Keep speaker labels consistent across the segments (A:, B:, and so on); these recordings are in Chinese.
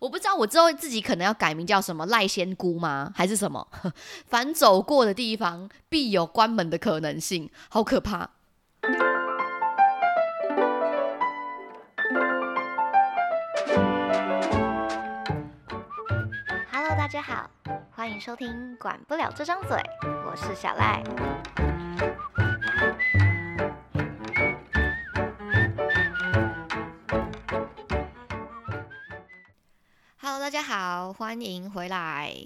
A: 我不知道我之后自己可能要改名叫什么赖仙姑吗？还是什么？凡走过的地方必有关门的可能性，好可怕。
B: Hello，大家好，欢迎收听《管不了这张嘴》，我是小赖。
A: 大家好，欢迎回来。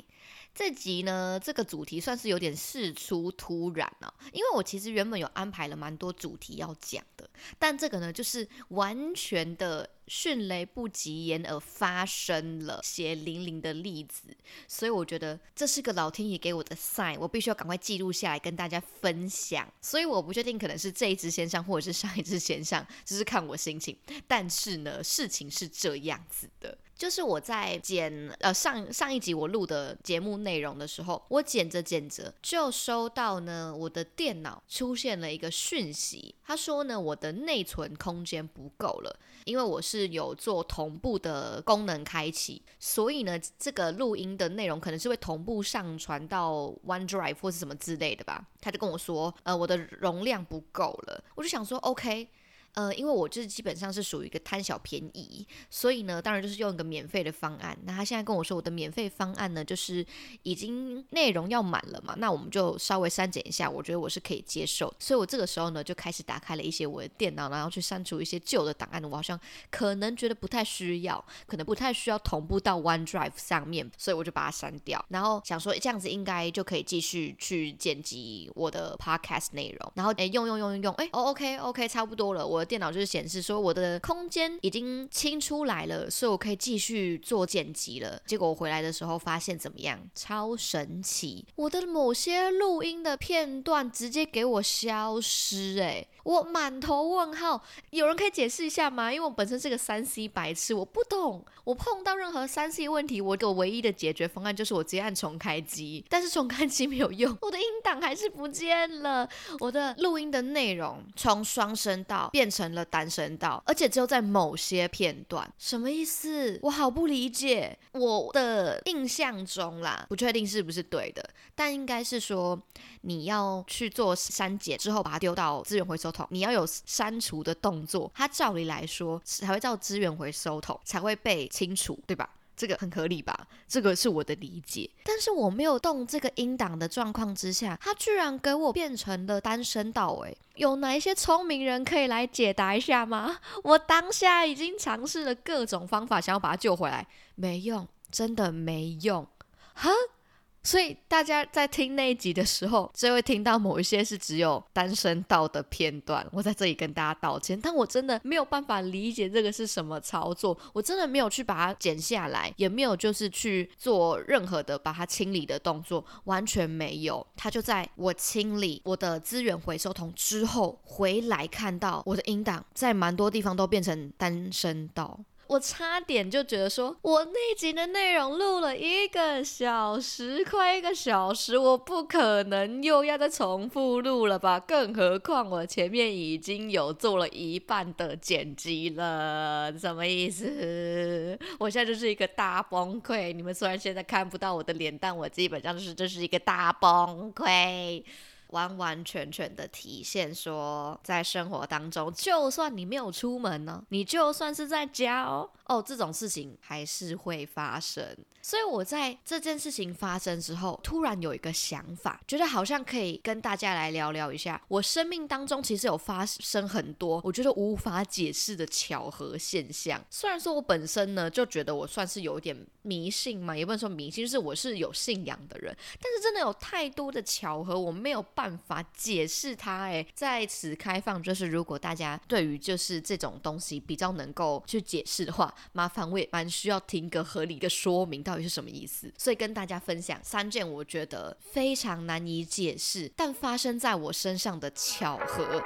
A: 这集呢，这个主题算是有点事出突然哦，因为我其实原本有安排了蛮多主题要讲的，但这个呢，就是完全的迅雷不及掩耳发生了血淋淋的例子，所以我觉得这是个老天爷给我的 sign，我必须要赶快记录下来跟大家分享。所以我不确定可能是这一只先上，或者是上一只先上，就是看我心情。但是呢，事情是这样子的。就是我在剪呃上上一集我录的节目内容的时候，我剪着剪着就收到呢我的电脑出现了一个讯息，他说呢我的内存空间不够了，因为我是有做同步的功能开启，所以呢这个录音的内容可能是会同步上传到 OneDrive 或是什么之类的吧，他就跟我说呃我的容量不够了，我就想说 OK。呃，因为我就是基本上是属于一个贪小便宜，所以呢，当然就是用一个免费的方案。那他现在跟我说，我的免费方案呢，就是已经内容要满了嘛，那我们就稍微删减一下，我觉得我是可以接受。所以我这个时候呢，就开始打开了一些我的电脑，然后去删除一些旧的档案。我好像可能觉得不太需要，可能不太需要同步到 OneDrive 上面，所以我就把它删掉。然后想说这样子应该就可以继续去剪辑我的 Podcast 内容。然后诶，用用用用用，哎，，OK OK，差不多了，我。电脑就是显示说我的空间已经清出来了，所以我可以继续做剪辑了。结果我回来的时候发现怎么样？超神奇！我的某些录音的片段直接给我消失，诶，我满头问号。有人可以解释一下吗？因为我本身是个三 C 白痴，我不懂。我碰到任何三 C 问题，我我唯一的解决方案就是我直接按重开机，但是重开机没有用，我的音档还是不见了。我的录音的内容从双声道变成。成了单声道，而且只有在某些片段，什么意思？我好不理解。我的印象中啦，不确定是不是对的，但应该是说你要去做删减之后，把它丢到资源回收桶，你要有删除的动作，它照理来说才会叫资源回收桶，才会被清除，对吧？这个很合理吧？这个是我的理解，但是我没有动这个音档的状况之下，它居然给我变成了单声道。诶，有哪一些聪明人可以来解答一下吗？我当下已经尝试了各种方法，想要把他救回来，没用，真的没用，哈。所以大家在听那一集的时候，就会听到某一些是只有单声道的片段。我在这里跟大家道歉，但我真的没有办法理解这个是什么操作，我真的没有去把它剪下来，也没有就是去做任何的把它清理的动作，完全没有。它就在我清理我的资源回收桶之后，回来看到我的音档在蛮多地方都变成单声道。我差点就觉得说，我那集的内容录了一个小时，快一个小时，我不可能又要再重复录了吧？更何况我前面已经有做了一半的剪辑了，什么意思？我现在就是一个大崩溃。你们虽然现在看不到我的脸，但我基本上就是这是一个大崩溃。完完全全的体现说，在生活当中，就算你没有出门呢，你就算是在家哦，哦，这种事情还是会发生。所以我在这件事情发生之后，突然有一个想法，觉得好像可以跟大家来聊聊一下。我生命当中其实有发生很多我觉得无法解释的巧合现象。虽然说我本身呢就觉得我算是有点迷信嘛，也不能说迷信，就是我是有信仰的人。但是真的有太多的巧合，我没有办法解释它。哎，在此开放，就是如果大家对于就是这种东西比较能够去解释的话，麻烦我也蛮需要听个合理的说明到底。是什么意思？所以跟大家分享三件我觉得非常难以解释，但发生在我身上的巧合。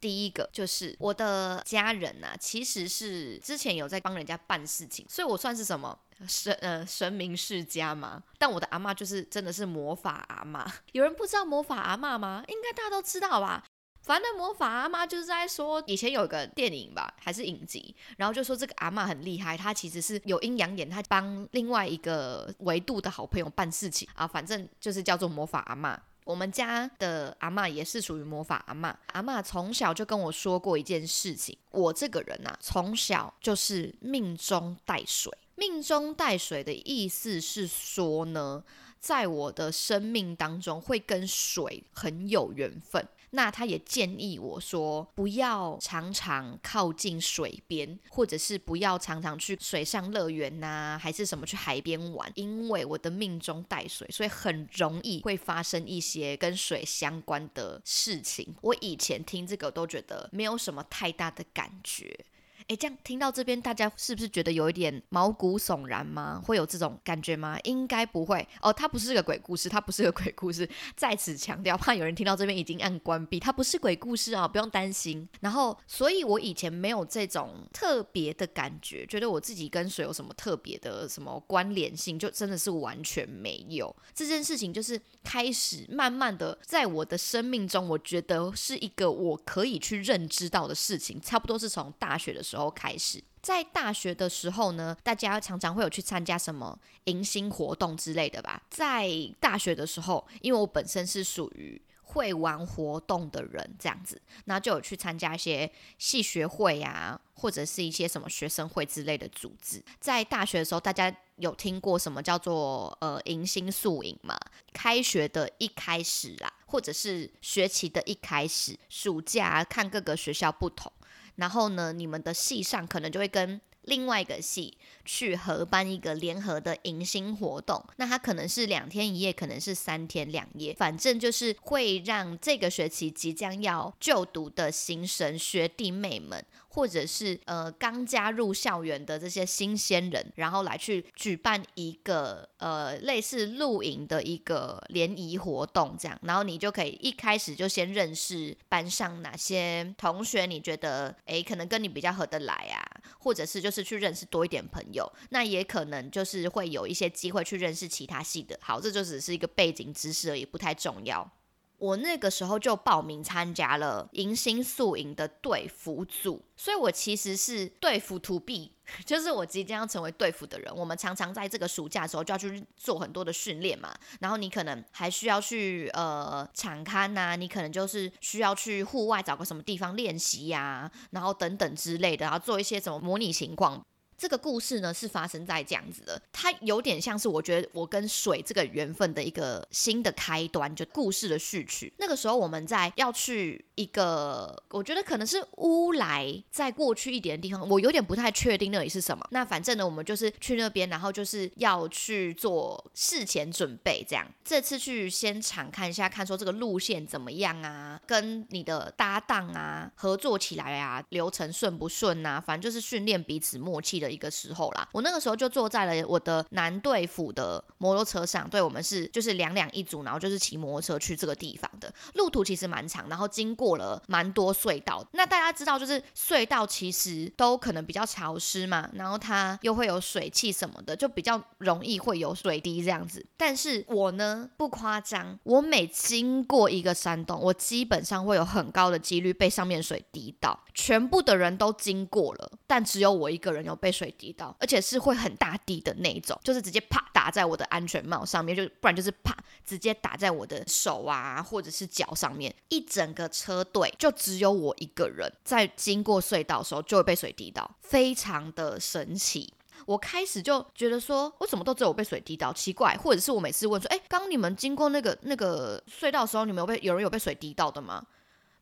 A: 第一个就是我的家人呐，其实是之前有在帮人家办事情，所以我算是什么？神呃神明世家嘛。但我的阿嬷就是真的是魔法阿嬷。有人不知道魔法阿嬷吗？应该大家都知道吧。反正魔法阿妈就是在说，以前有个电影吧，还是影集，然后就说这个阿妈很厉害，她其实是有阴阳眼，她帮另外一个维度的好朋友办事情啊，反正就是叫做魔法阿妈。我们家的阿妈也是属于魔法阿妈，阿妈从小就跟我说过一件事情，我这个人呐，从小就是命中带水。命中带水的意思是说呢，在我的生命当中会跟水很有缘分。那他也建议我说，不要常常靠近水边，或者是不要常常去水上乐园呐，还是什么去海边玩，因为我的命中带水，所以很容易会发生一些跟水相关的事情。我以前听这个都觉得没有什么太大的感觉。哎，这样听到这边，大家是不是觉得有一点毛骨悚然吗？会有这种感觉吗？应该不会哦，它不是个鬼故事，它不是个鬼故事。在此强调，怕有人听到这边已经按关闭，它不是鬼故事啊，不用担心。然后，所以我以前没有这种特别的感觉，觉得我自己跟水有什么特别的什么关联性，就真的是完全没有。这件事情就是开始慢慢的在我的生命中，我觉得是一个我可以去认知到的事情，差不多是从大学的时候。时候开始，在大学的时候呢，大家常常会有去参加什么迎新活动之类的吧。在大学的时候，因为我本身是属于会玩活动的人，这样子，那就有去参加一些系学会啊，或者是一些什么学生会之类的组织。在大学的时候，大家有听过什么叫做呃迎新宿营吗？开学的一开始啦，或者是学期的一开始，暑假看各个学校不同。然后呢，你们的戏上可能就会跟另外一个系去合办一个联合的迎新活动，那它可能是两天一夜，可能是三天两夜，反正就是会让这个学期即将要就读的新生学弟妹们。或者是呃刚加入校园的这些新鲜人，然后来去举办一个呃类似露营的一个联谊活动，这样，然后你就可以一开始就先认识班上哪些同学，你觉得诶可能跟你比较合得来啊，或者是就是去认识多一点朋友，那也可能就是会有一些机会去认识其他系的。好，这就只是一个背景知识而已，不太重要。我那个时候就报名参加了迎新宿营的队服组，所以我其实是队服 to B，就是我即将要成为队服的人。我们常常在这个暑假的时候就要去做很多的训练嘛，然后你可能还需要去呃场刊呐，你可能就是需要去户外找个什么地方练习呀，然后等等之类的，然后做一些什么模拟情况。这个故事呢是发生在这样子的，它有点像是我觉得我跟水这个缘分的一个新的开端，就故事的序曲。那个时候我们在要去一个，我觉得可能是乌来在过去一点的地方，我有点不太确定那里是什么。那反正呢，我们就是去那边，然后就是要去做事前准备，这样。这次去先场看一下，看说这个路线怎么样啊，跟你的搭档啊合作起来啊，流程顺不顺啊，反正就是训练彼此默契的。一个时候啦，我那个时候就坐在了我的男队府的摩托车上，对我们是就是两两一组，然后就是骑摩托车去这个地方的路途其实蛮长，然后经过了蛮多隧道。那大家知道，就是隧道其实都可能比较潮湿嘛，然后它又会有水汽什么的，就比较容易会有水滴这样子。但是我呢不夸张，我每经过一个山洞，我基本上会有很高的几率被上面水滴到。全部的人都经过了，但只有我一个人有被水滴到，而且是会很大滴的那种，就是直接啪打在我的安全帽上面，就不然就是啪直接打在我的手啊或者是脚上面。一整个车队就只有我一个人在经过隧道的时候就会被水滴到，非常的神奇。我开始就觉得说，为什么都只有被水滴到？奇怪，或者是我每次问说，哎，刚你们经过那个那个隧道的时候，你们有被有人有被水滴到的吗？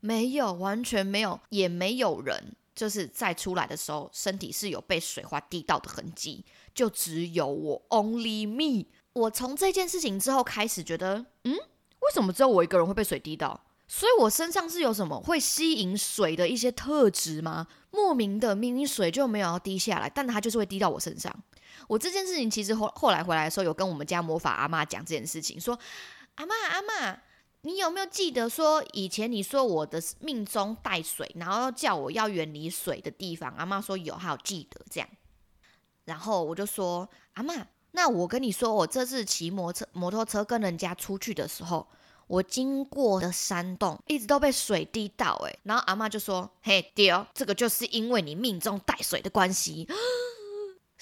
A: 没有，完全没有，也没有人就是在出来的时候身体是有被水花滴到的痕迹，就只有我，Only me。我从这件事情之后开始觉得，嗯，为什么只有我一个人会被水滴到？所以我身上是有什么会吸引水的一些特质吗？莫名的，明明水就没有要滴下来，但它就是会滴到我身上。我这件事情其实后后来回来的时候，有跟我们家魔法阿妈讲这件事情，说阿妈阿妈。你有没有记得说以前你说我的命中带水，然后叫我要远离水的地方？阿妈说有，还有记得这样。然后我就说阿妈，那我跟你说，我这次骑摩托摩托车跟人家出去的时候，我经过的山洞一直都被水滴到，诶，然后阿妈就说，嘿，丢，这个就是因为你命中带水的关系。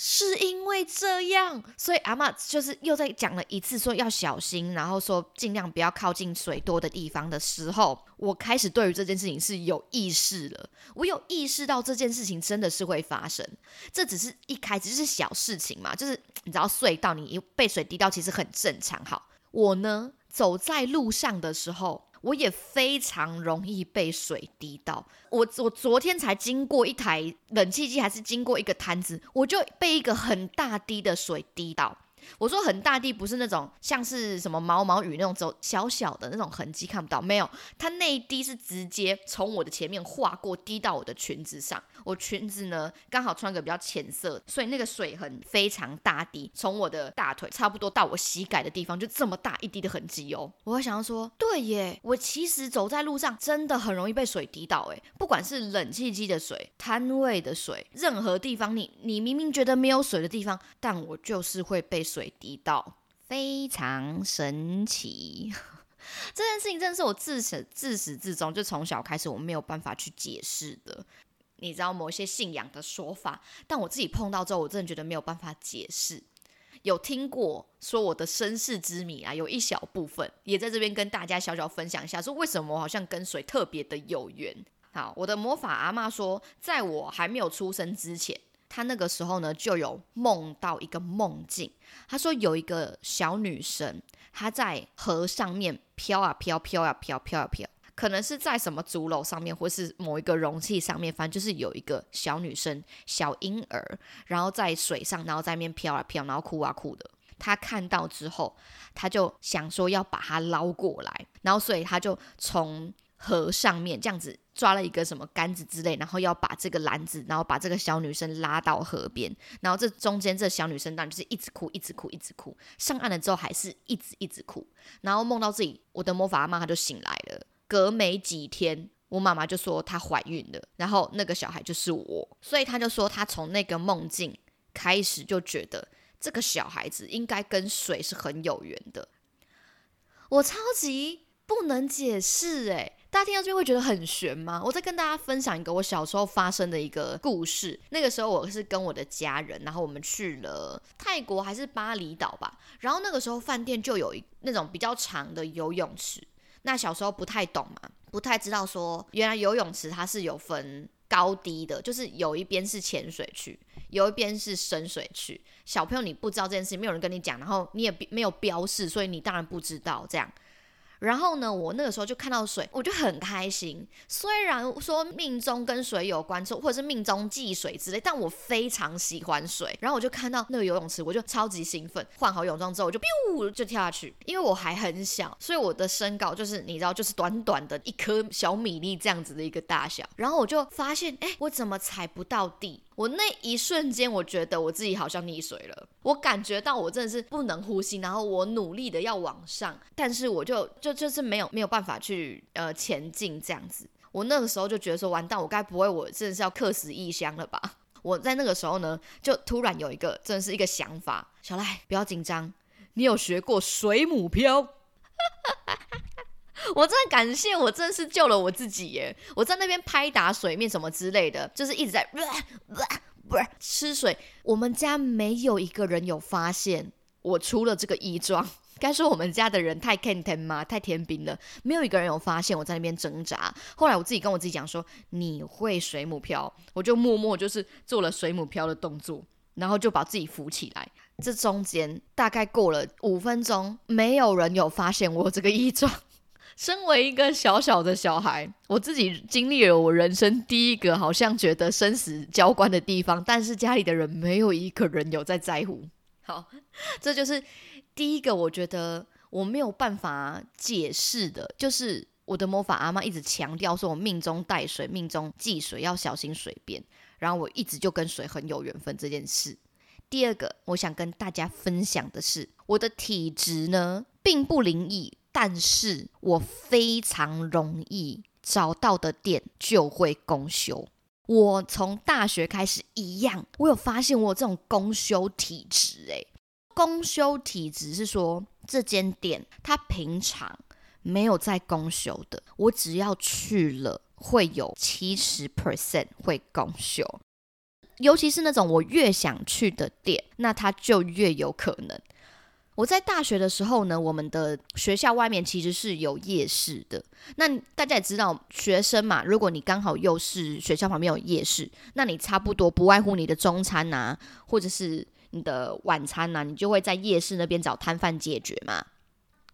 A: 是因为这样，所以阿妈就是又在讲了一次，说要小心，然后说尽量不要靠近水多的地方的时候，我开始对于这件事情是有意识了。我有意识到这件事情真的是会发生，这只是一开始是小事情嘛，就是你知道隧道你被水滴到其实很正常。好，我呢走在路上的时候。我也非常容易被水滴到。我我昨天才经过一台冷气机，还是经过一个摊子，我就被一个很大滴的水滴到。我说很大滴不是那种像是什么毛毛雨那种走小小的那种痕迹看不到，没有，它那一滴是直接从我的前面划过，滴到我的裙子上。我裙子呢刚好穿个比较浅色，所以那个水痕非常大滴，从我的大腿差不多到我膝盖的地方就这么大一滴的痕迹哦。我会想要说，对耶，我其实走在路上真的很容易被水滴到，哎，不管是冷气机的水、摊位的水，任何地方你你明明觉得没有水的地方，但我就是会被。水滴到，非常神奇。这件事情真的是我自始自始至终就从小开始我没有办法去解释的。你知道某些信仰的说法，但我自己碰到之后，我真的觉得没有办法解释。有听过说我的身世之谜啊，有一小部分也在这边跟大家小小分享一下，说为什么我好像跟水特别的有缘。好，我的魔法阿妈说，在我还没有出生之前。他那个时候呢，就有梦到一个梦境。他说有一个小女生，她在河上面飘啊飘，飘啊飘，飘啊飘，可能是在什么竹篓上面，或是某一个容器上面，反正就是有一个小女生、小婴儿，然后在水上，然后在那边飘啊飘，然后哭啊哭的。他看到之后，他就想说要把它捞过来，然后所以他就从。河上面这样子抓了一个什么杆子之类，然后要把这个篮子，然后把这个小女生拉到河边，然后这中间这小女生当然就是一直哭，一直哭，一直哭。上岸了之后还是一直一直哭，然后梦到自己，我的魔法阿妈她就醒来了。隔没几天，我妈妈就说她怀孕了，然后那个小孩就是我，所以她就说她从那个梦境开始就觉得这个小孩子应该跟水是很有缘的。我超级不能解释诶。大家听到这边会觉得很悬吗？我再跟大家分享一个我小时候发生的一个故事。那个时候我是跟我的家人，然后我们去了泰国还是巴厘岛吧。然后那个时候饭店就有一那种比较长的游泳池。那小时候不太懂嘛，不太知道说原来游泳池它是有分高低的，就是有一边是浅水区，有一边是深水区。小朋友你不知道这件事情，没有人跟你讲，然后你也没有标示，所以你当然不知道这样。然后呢，我那个时候就看到水，我就很开心。虽然说命中跟水有关，或者是命中忌水之类，但我非常喜欢水。然后我就看到那个游泳池，我就超级兴奋。换好泳装之后，我就 biu 就跳下去。因为我还很小，所以我的身高就是你知道，就是短短的一颗小米粒这样子的一个大小。然后我就发现，哎，我怎么踩不到地？我那一瞬间，我觉得我自己好像溺水了。我感觉到我真的是不能呼吸，然后我努力的要往上，但是我就就就是没有没有办法去呃前进这样子。我那个时候就觉得说，完蛋，我该不会我真的是要客死异乡了吧？我在那个时候呢，就突然有一个真的是一个想法，小赖不要紧张，你有学过水母漂？我真的感谢，我真的是救了我自己耶！我在那边拍打水面什么之类的，就是一直在不是吃水。我们家没有一个人有发现我出了这个异状。该说我们家的人太 can 天吗？太天兵了，没有一个人有发现我在那边挣扎。后来我自己跟我自己讲说，你会水母漂，我就默默就是做了水母漂的动作，然后就把自己扶起来。这中间大概过了五分钟，没有人有发现我这个异状。身为一个小小的小孩，我自己经历了我人生第一个好像觉得生死交关的地方，但是家里的人没有一个人有在在乎。好，这就是第一个我觉得我没有办法解释的，就是我的魔法阿妈一直强调说我命中带水，命中忌水，要小心水边，然后我一直就跟水很有缘分这件事。第二个，我想跟大家分享的是，我的体质呢并不灵异。但是我非常容易找到的店就会公休。我从大学开始一样，我有发现我有这种公休体质。诶，公休体质是说这间店它平常没有在公休的，我只要去了，会有七十 percent 会公休。尤其是那种我越想去的店，那它就越有可能。我在大学的时候呢，我们的学校外面其实是有夜市的。那大家也知道，学生嘛，如果你刚好又是学校旁边有夜市，那你差不多不外乎你的中餐呐，或者是你的晚餐呐，你就会在夜市那边找摊贩解决嘛。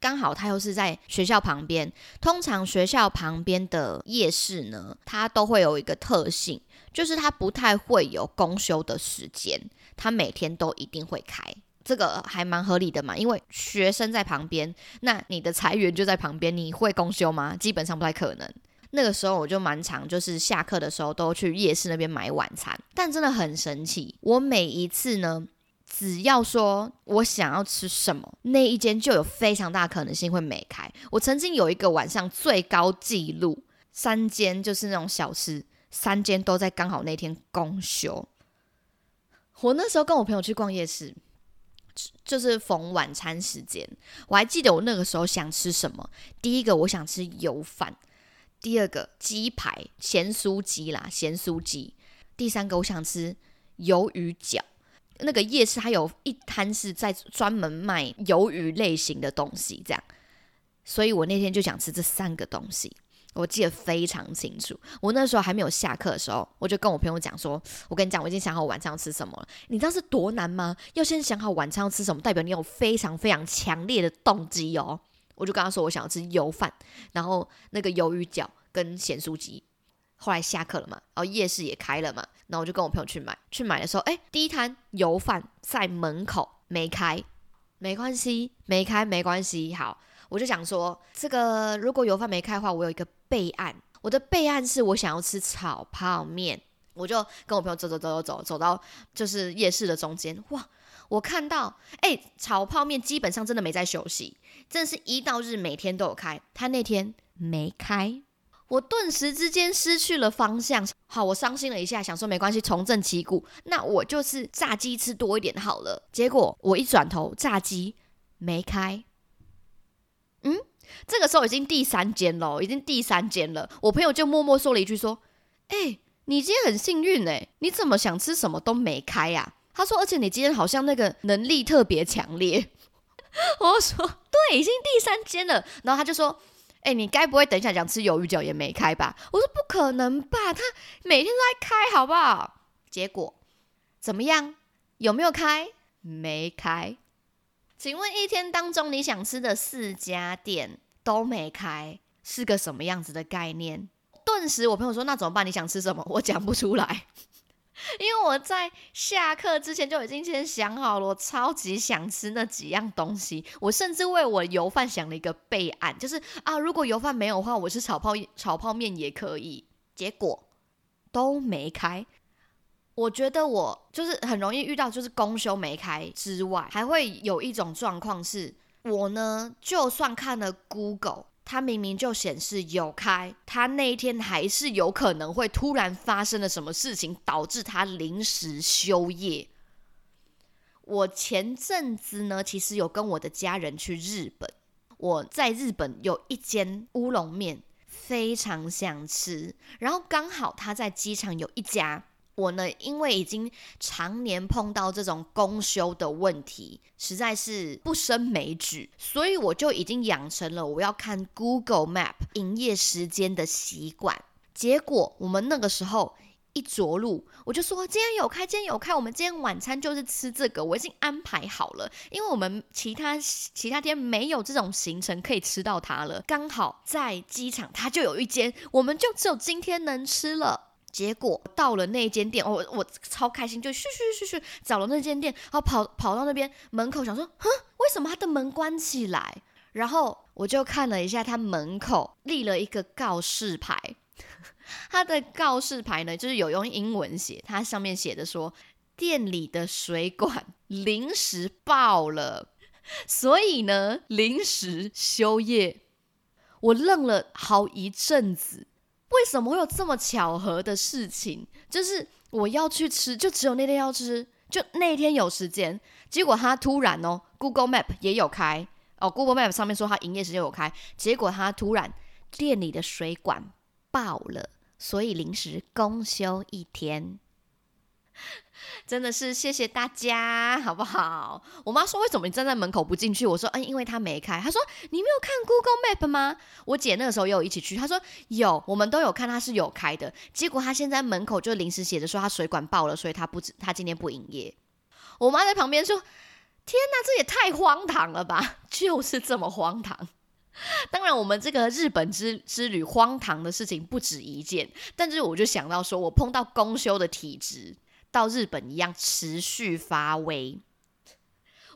A: 刚好他又是在学校旁边，通常学校旁边的夜市呢，它都会有一个特性，就是它不太会有公休的时间，它每天都一定会开。这个还蛮合理的嘛，因为学生在旁边，那你的财源就在旁边，你会公休吗？基本上不太可能。那个时候我就蛮常，就是下课的时候都去夜市那边买晚餐。但真的很神奇，我每一次呢，只要说我想要吃什么，那一间就有非常大可能性会没开。我曾经有一个晚上最高纪录，三间就是那种小吃，三间都在刚好那天公休。我那时候跟我朋友去逛夜市。就是逢晚餐时间，我还记得我那个时候想吃什么。第一个我想吃油饭，第二个鸡排咸酥鸡啦，咸酥鸡。第三个我想吃鱿鱼饺。那个夜市它有一摊是在专门卖鱿鱼类型的东西，这样，所以我那天就想吃这三个东西。我记得非常清楚，我那时候还没有下课的时候，我就跟我朋友讲说：“我跟你讲，我已经想好晚上要吃什么了。你知道是多难吗？要先想好晚餐要吃什么，代表你有非常非常强烈的动机哦。”我就跟他说：“我想要吃油饭，然后那个鱿鱼饺跟咸酥鸡。”后来下课了嘛，然后夜市也开了嘛，然后我就跟我朋友去买。去买的时候，哎，第一摊油饭在门口没开，没关系，没开没关系，好。我就想说，这个如果油饭没开的话，我有一个备案。我的备案是我想要吃炒泡面，我就跟我朋友走走走走走，走到就是夜市的中间。哇，我看到，哎，炒泡面基本上真的没在休息，真的是一到日每天都有开。他那天没开，我顿时之间失去了方向。好，我伤心了一下，想说没关系，重振旗鼓，那我就是炸鸡吃多一点好了。结果我一转头，炸鸡没开。嗯，这个时候已经第三间了，已经第三间了。我朋友就默默说了一句：“说，哎，你今天很幸运哎，你怎么想吃什么都没开呀？”他说：“而且你今天好像那个能力特别强烈。”我说：“对，已经第三间了。”然后他就说：“哎，你该不会等一下想吃鱿鱼饺也没开吧？”我说：“不可能吧，他每天都在开，好不好？”结果怎么样？有没有开？没开。请问一天当中你想吃的四家店都没开，是个什么样子的概念？顿时我朋友说：“那怎么办？你想吃什么？” 我讲不出来，因为我在下课之前就已经先想好了，我超级想吃那几样东西。我甚至为我油饭想了一个备案，就是啊，如果油饭没有的话，我是炒泡炒泡面也可以。结果都没开。我觉得我就是很容易遇到，就是公休没开之外，还会有一种状况是，我呢就算看了 Google，它明明就显示有开，它那一天还是有可能会突然发生了什么事情，导致它临时休业。我前阵子呢，其实有跟我的家人去日本，我在日本有一间乌龙面非常想吃，然后刚好他在机场有一家。我呢，因为已经常年碰到这种公休的问题，实在是不胜枚举，所以我就已经养成了我要看 Google Map 营业时间的习惯。结果我们那个时候一着陆，我就说今天有开，今天有开，我们今天晚餐就是吃这个，我已经安排好了，因为我们其他其他天没有这种行程可以吃到它了。刚好在机场，它就有一间，我们就只有今天能吃了。结果到了那间店，我我超开心，就咻咻咻咻找了那间店，然后跑跑到那边门口，想说，哼，为什么他的门关起来？然后我就看了一下，他门口立了一个告示牌，他的告示牌呢，就是有用英文写，它上面写的说，店里的水管临时爆了，所以呢，临时休业。我愣了好一阵子。为什么会有这么巧合的事情？就是我要去吃，就只有那天要吃，就那天有时间。结果他突然哦，Google Map 也有开哦，Google Map 上面说他营业时间有开，结果他突然店里的水管爆了，所以临时公休一天。真的是谢谢大家，好不好？我妈说为什么你站在门口不进去？我说嗯，因为他没开。她说你没有看 Google Map 吗？我姐那个时候也有一起去，她说有，我们都有看，他是有开的。结果他现在门口就临时写着说他水管爆了，所以他不他今天不营业。我妈在旁边说：“天哪，这也太荒唐了吧！”就是这么荒唐。当然，我们这个日本之之旅荒唐的事情不止一件，但是我就想到说，我碰到公休的体质。到日本一样持续发威，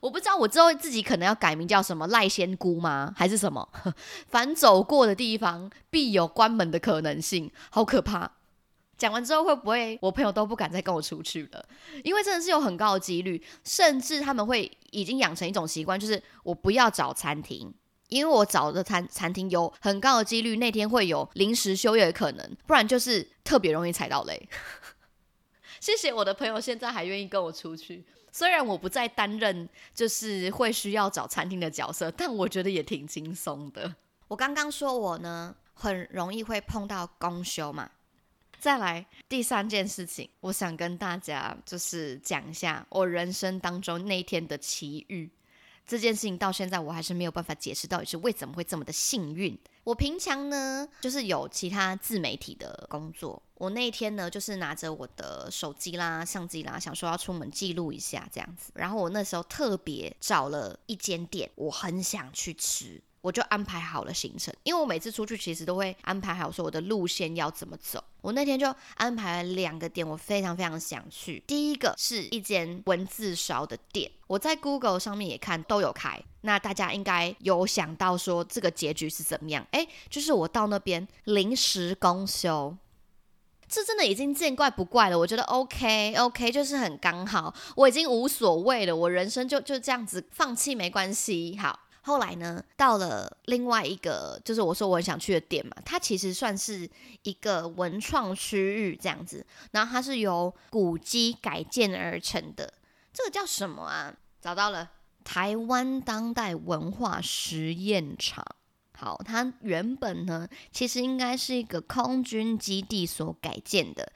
A: 我不知道我之后自己可能要改名叫什么赖仙姑吗？还是什么？凡走过的地方必有关门的可能性，好可怕！讲完之后会不会我朋友都不敢再跟我出去了？因为真的是有很高的几率，甚至他们会已经养成一种习惯，就是我不要找餐厅，因为我找的餐餐厅有很高的几率那天会有临时休业的可能，不然就是特别容易踩到雷。谢谢我的朋友，现在还愿意跟我出去。虽然我不再担任就是会需要找餐厅的角色，但我觉得也挺轻松的。我刚刚说我呢，很容易会碰到公休嘛。再来第三件事情，我想跟大家就是讲一下我人生当中那一天的奇遇。这件事情到现在我还是没有办法解释到底是为什么会这么的幸运。我平常呢，就是有其他自媒体的工作。我那一天呢，就是拿着我的手机啦、相机啦，想说要出门记录一下这样子。然后我那时候特别找了一间店，我很想去吃。我就安排好了行程，因为我每次出去其实都会安排好说我的路线要怎么走。我那天就安排了两个店，我非常非常想去。第一个是一间文字烧的店，我在 Google 上面也看都有开。那大家应该有想到说这个结局是怎么样？诶，就是我到那边临时公休，这真的已经见怪不怪了。我觉得 OK OK，就是很刚好，我已经无所谓了，我人生就就这样子放弃没关系。好。后来呢，到了另外一个，就是我说我很想去的店嘛，它其实算是一个文创区域这样子，然后它是由古迹改建而成的，这个叫什么啊？找到了，台湾当代文化实验场。好，它原本呢，其实应该是一个空军基地所改建的，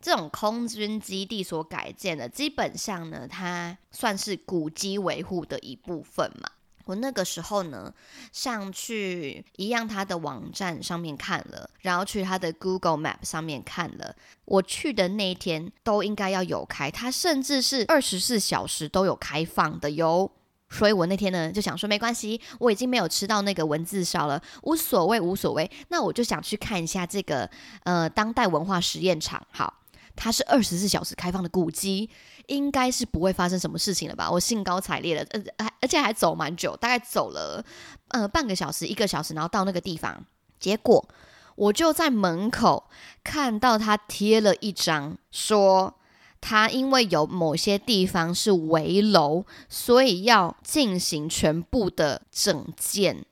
A: 这种空军基地所改建的，基本上呢，它算是古迹维护的一部分嘛。我那个时候呢，上去一样它的网站上面看了，然后去它的 Google Map 上面看了，我去的那一天都应该要有开，它甚至是二十四小时都有开放的哟。所以我那天呢就想说，没关系，我已经没有吃到那个文字烧了，无所谓，无所谓。那我就想去看一下这个呃当代文化实验场，好。它是二十四小时开放的古迹，应该是不会发生什么事情了吧？我兴高采烈的，呃，还而且还走蛮久，大概走了呃半个小时、一个小时，然后到那个地方，结果我就在门口看到他贴了一张，说他因为有某些地方是围楼，所以要进行全部的整建。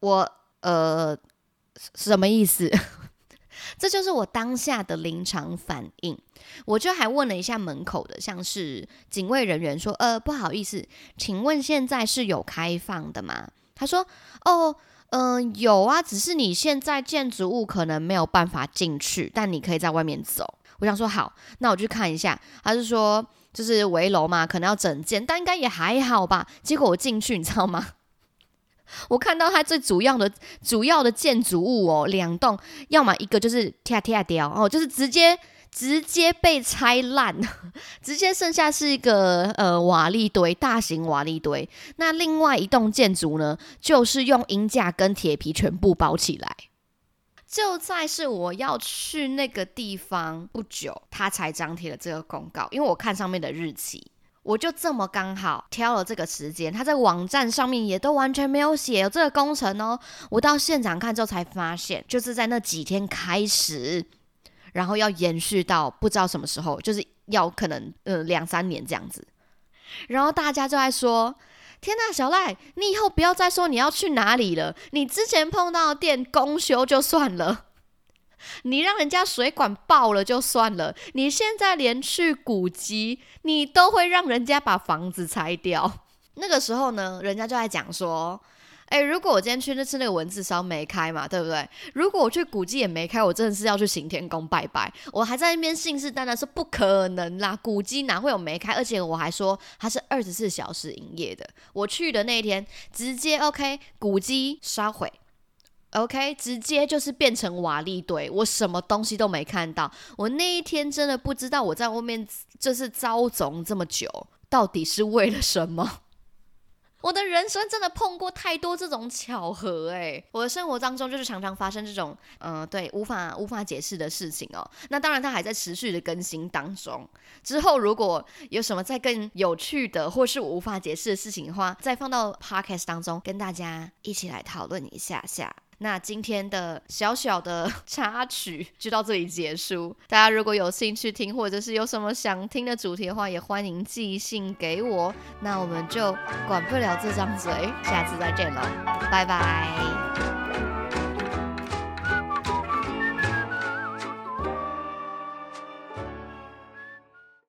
A: 我呃什么意思？这就是我当下的临场反应，我就还问了一下门口的，像是警卫人员说：“呃，不好意思，请问现在是有开放的吗？”他说：“哦，嗯，有啊，只是你现在建筑物可能没有办法进去，但你可以在外面走。”我想说好，那我去看一下。他是说就是围楼嘛，可能要整建，但应该也还好吧。结果我进去，你知道吗？我看到它最主要的主要的建筑物哦，两栋，要么一个就是跳跳掉哦，就是直接直接被拆烂，直接剩下是一个呃瓦砾堆，大型瓦砾堆。那另外一栋建筑呢，就是用银架跟铁皮全部包起来。就在是我要去那个地方不久，他才张贴了这个公告，因为我看上面的日期。我就这么刚好挑了这个时间，他在网站上面也都完全没有写有这个工程哦。我到现场看之后才发现，就是在那几天开始，然后要延续到不知道什么时候，就是要可能呃两三年这样子。然后大家就在说：“天呐，小赖，你以后不要再说你要去哪里了，你之前碰到电工修就算了。”你让人家水管爆了就算了，你现在连去古籍，你都会让人家把房子拆掉。那个时候呢，人家就在讲说。哎，如果我今天去那吃那个文字烧没开嘛，对不对？如果我去古迹也没开，我真的是要去行天宫拜拜。我还在那边信誓旦旦说不可能啦，古迹哪会有没开？而且我还说它是二十四小时营业的。我去的那一天，直接 OK，古迹烧毁，OK，直接就是变成瓦砾堆，我什么东西都没看到。我那一天真的不知道我在外面就是遭总这么久，到底是为了什么。我的人生真的碰过太多这种巧合哎，我的生活当中就是常常发生这种嗯，对，无法无法解释的事情哦。那当然，它还在持续的更新当中。之后如果有什么再更有趣的，或是我无法解释的事情的话，再放到 podcast 当中跟大家一起来讨论一下下。那今天的小小的 插曲就到这里结束。大家如果有兴趣听，或者是有什么想听的主题的话，也欢迎寄信给我。那我们就管不了这张嘴，下次再见了，拜拜。